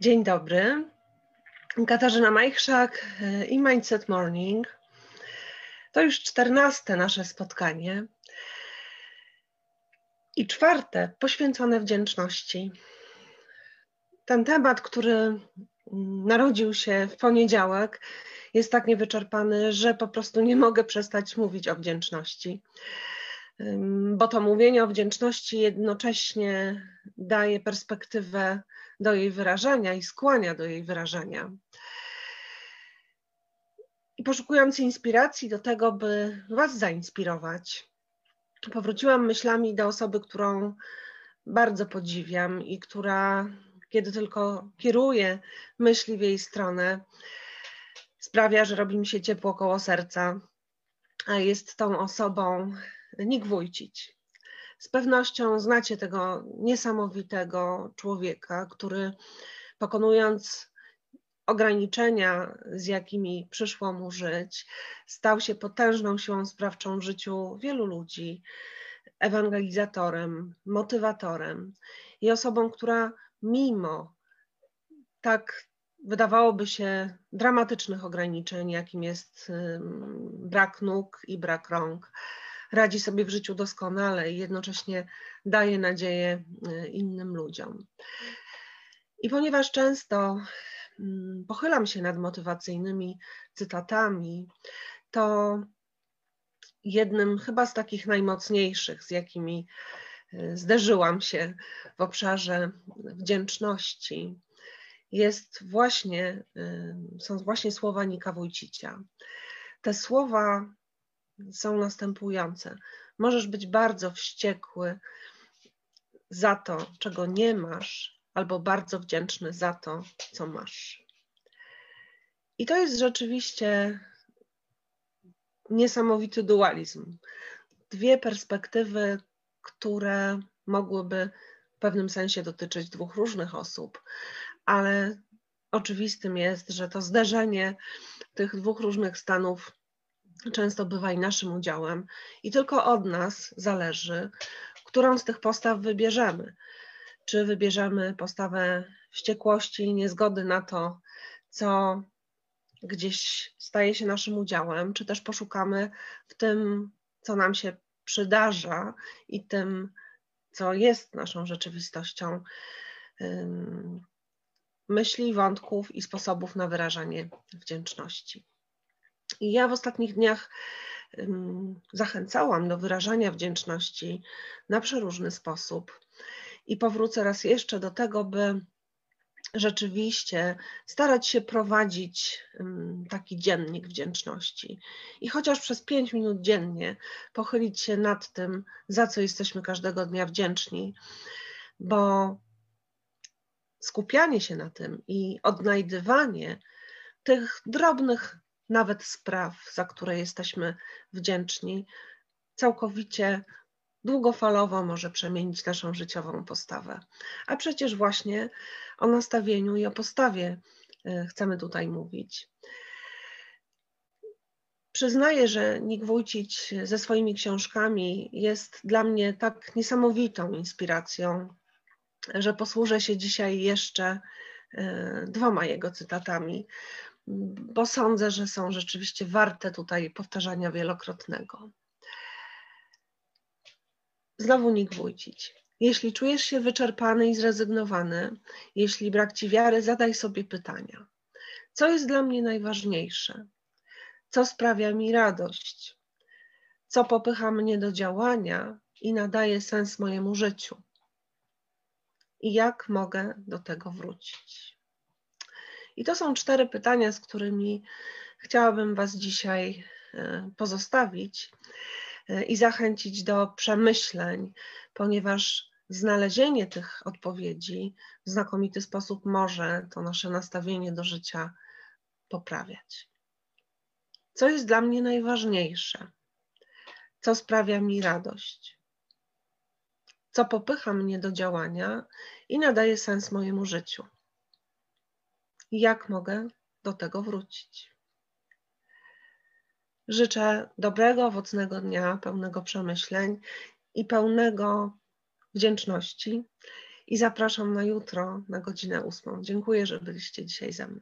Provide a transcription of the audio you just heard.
Dzień dobry. Katarzyna Majchrzak e, i Mindset Morning. To już czternaste nasze spotkanie i czwarte poświęcone wdzięczności. Ten temat, który narodził się w poniedziałek, jest tak niewyczerpany, że po prostu nie mogę przestać mówić o wdzięczności. Bo to mówienie o wdzięczności jednocześnie daje perspektywę do jej wyrażania i skłania do jej wyrażania. I poszukując inspiracji do tego, by Was zainspirować, powróciłam myślami do osoby, którą bardzo podziwiam i która, kiedy tylko kieruje myśli w jej stronę, sprawia, że robi mi się ciepło koło serca. A jest tą osobą Wójcić. Z pewnością znacie tego niesamowitego człowieka, który pokonując ograniczenia, z jakimi przyszło mu żyć, stał się potężną siłą sprawczą w życiu wielu ludzi, ewangelizatorem, motywatorem i osobą, która mimo tak wydawałoby się dramatycznych ograniczeń, jakim jest brak nóg i brak rąk, radzi sobie w życiu doskonale i jednocześnie daje nadzieję y, innym ludziom. I ponieważ często mm, pochylam się nad motywacyjnymi cytatami, to jednym chyba z takich najmocniejszych, z jakimi y, zderzyłam się w obszarze wdzięczności, jest właśnie, y, są właśnie słowa Nika Wójcicia. Te słowa są następujące. Możesz być bardzo wściekły za to, czego nie masz, albo bardzo wdzięczny za to, co masz. I to jest rzeczywiście niesamowity dualizm. Dwie perspektywy, które mogłyby w pewnym sensie dotyczyć dwóch różnych osób, ale oczywistym jest, że to zderzenie tych dwóch różnych stanów często bywa i naszym udziałem, i tylko od nas zależy, którą z tych postaw wybierzemy. Czy wybierzemy postawę wściekłości i niezgody na to, co gdzieś staje się naszym udziałem, czy też poszukamy w tym, co nam się przydarza i tym, co jest naszą rzeczywistością, myśli, wątków i sposobów na wyrażanie wdzięczności. I ja w ostatnich dniach zachęcałam do wyrażania wdzięczności na przeróżny sposób. I powrócę raz jeszcze do tego, by rzeczywiście starać się prowadzić taki dziennik wdzięczności. I chociaż przez pięć minut dziennie pochylić się nad tym, za co jesteśmy każdego dnia wdzięczni, bo skupianie się na tym i odnajdywanie tych drobnych nawet spraw, za które jesteśmy wdzięczni, całkowicie długofalowo może przemienić naszą życiową postawę. A przecież właśnie o nastawieniu i o postawie e, chcemy tutaj mówić. Przyznaję, że Nik Wójcić ze swoimi książkami jest dla mnie tak niesamowitą inspiracją, że posłużę się dzisiaj jeszcze e, dwoma jego cytatami bo sądzę, że są rzeczywiście warte tutaj powtarzania wielokrotnego. Znowu Nik Wójcić. Jeśli czujesz się wyczerpany i zrezygnowany, jeśli brak ci wiary, zadaj sobie pytania. Co jest dla mnie najważniejsze? Co sprawia mi radość? Co popycha mnie do działania i nadaje sens mojemu życiu? I jak mogę do tego wrócić? I to są cztery pytania, z którymi chciałabym Was dzisiaj e, pozostawić e, i zachęcić do przemyśleń, ponieważ znalezienie tych odpowiedzi w znakomity sposób może to nasze nastawienie do życia poprawiać. Co jest dla mnie najważniejsze? Co sprawia mi radość? Co popycha mnie do działania i nadaje sens mojemu życiu? Jak mogę do tego wrócić. Życzę dobrego, owocnego dnia, pełnego przemyśleń i pełnego wdzięczności. i zapraszam na jutro na godzinę ósmą. Dziękuję, że byliście dzisiaj ze mną.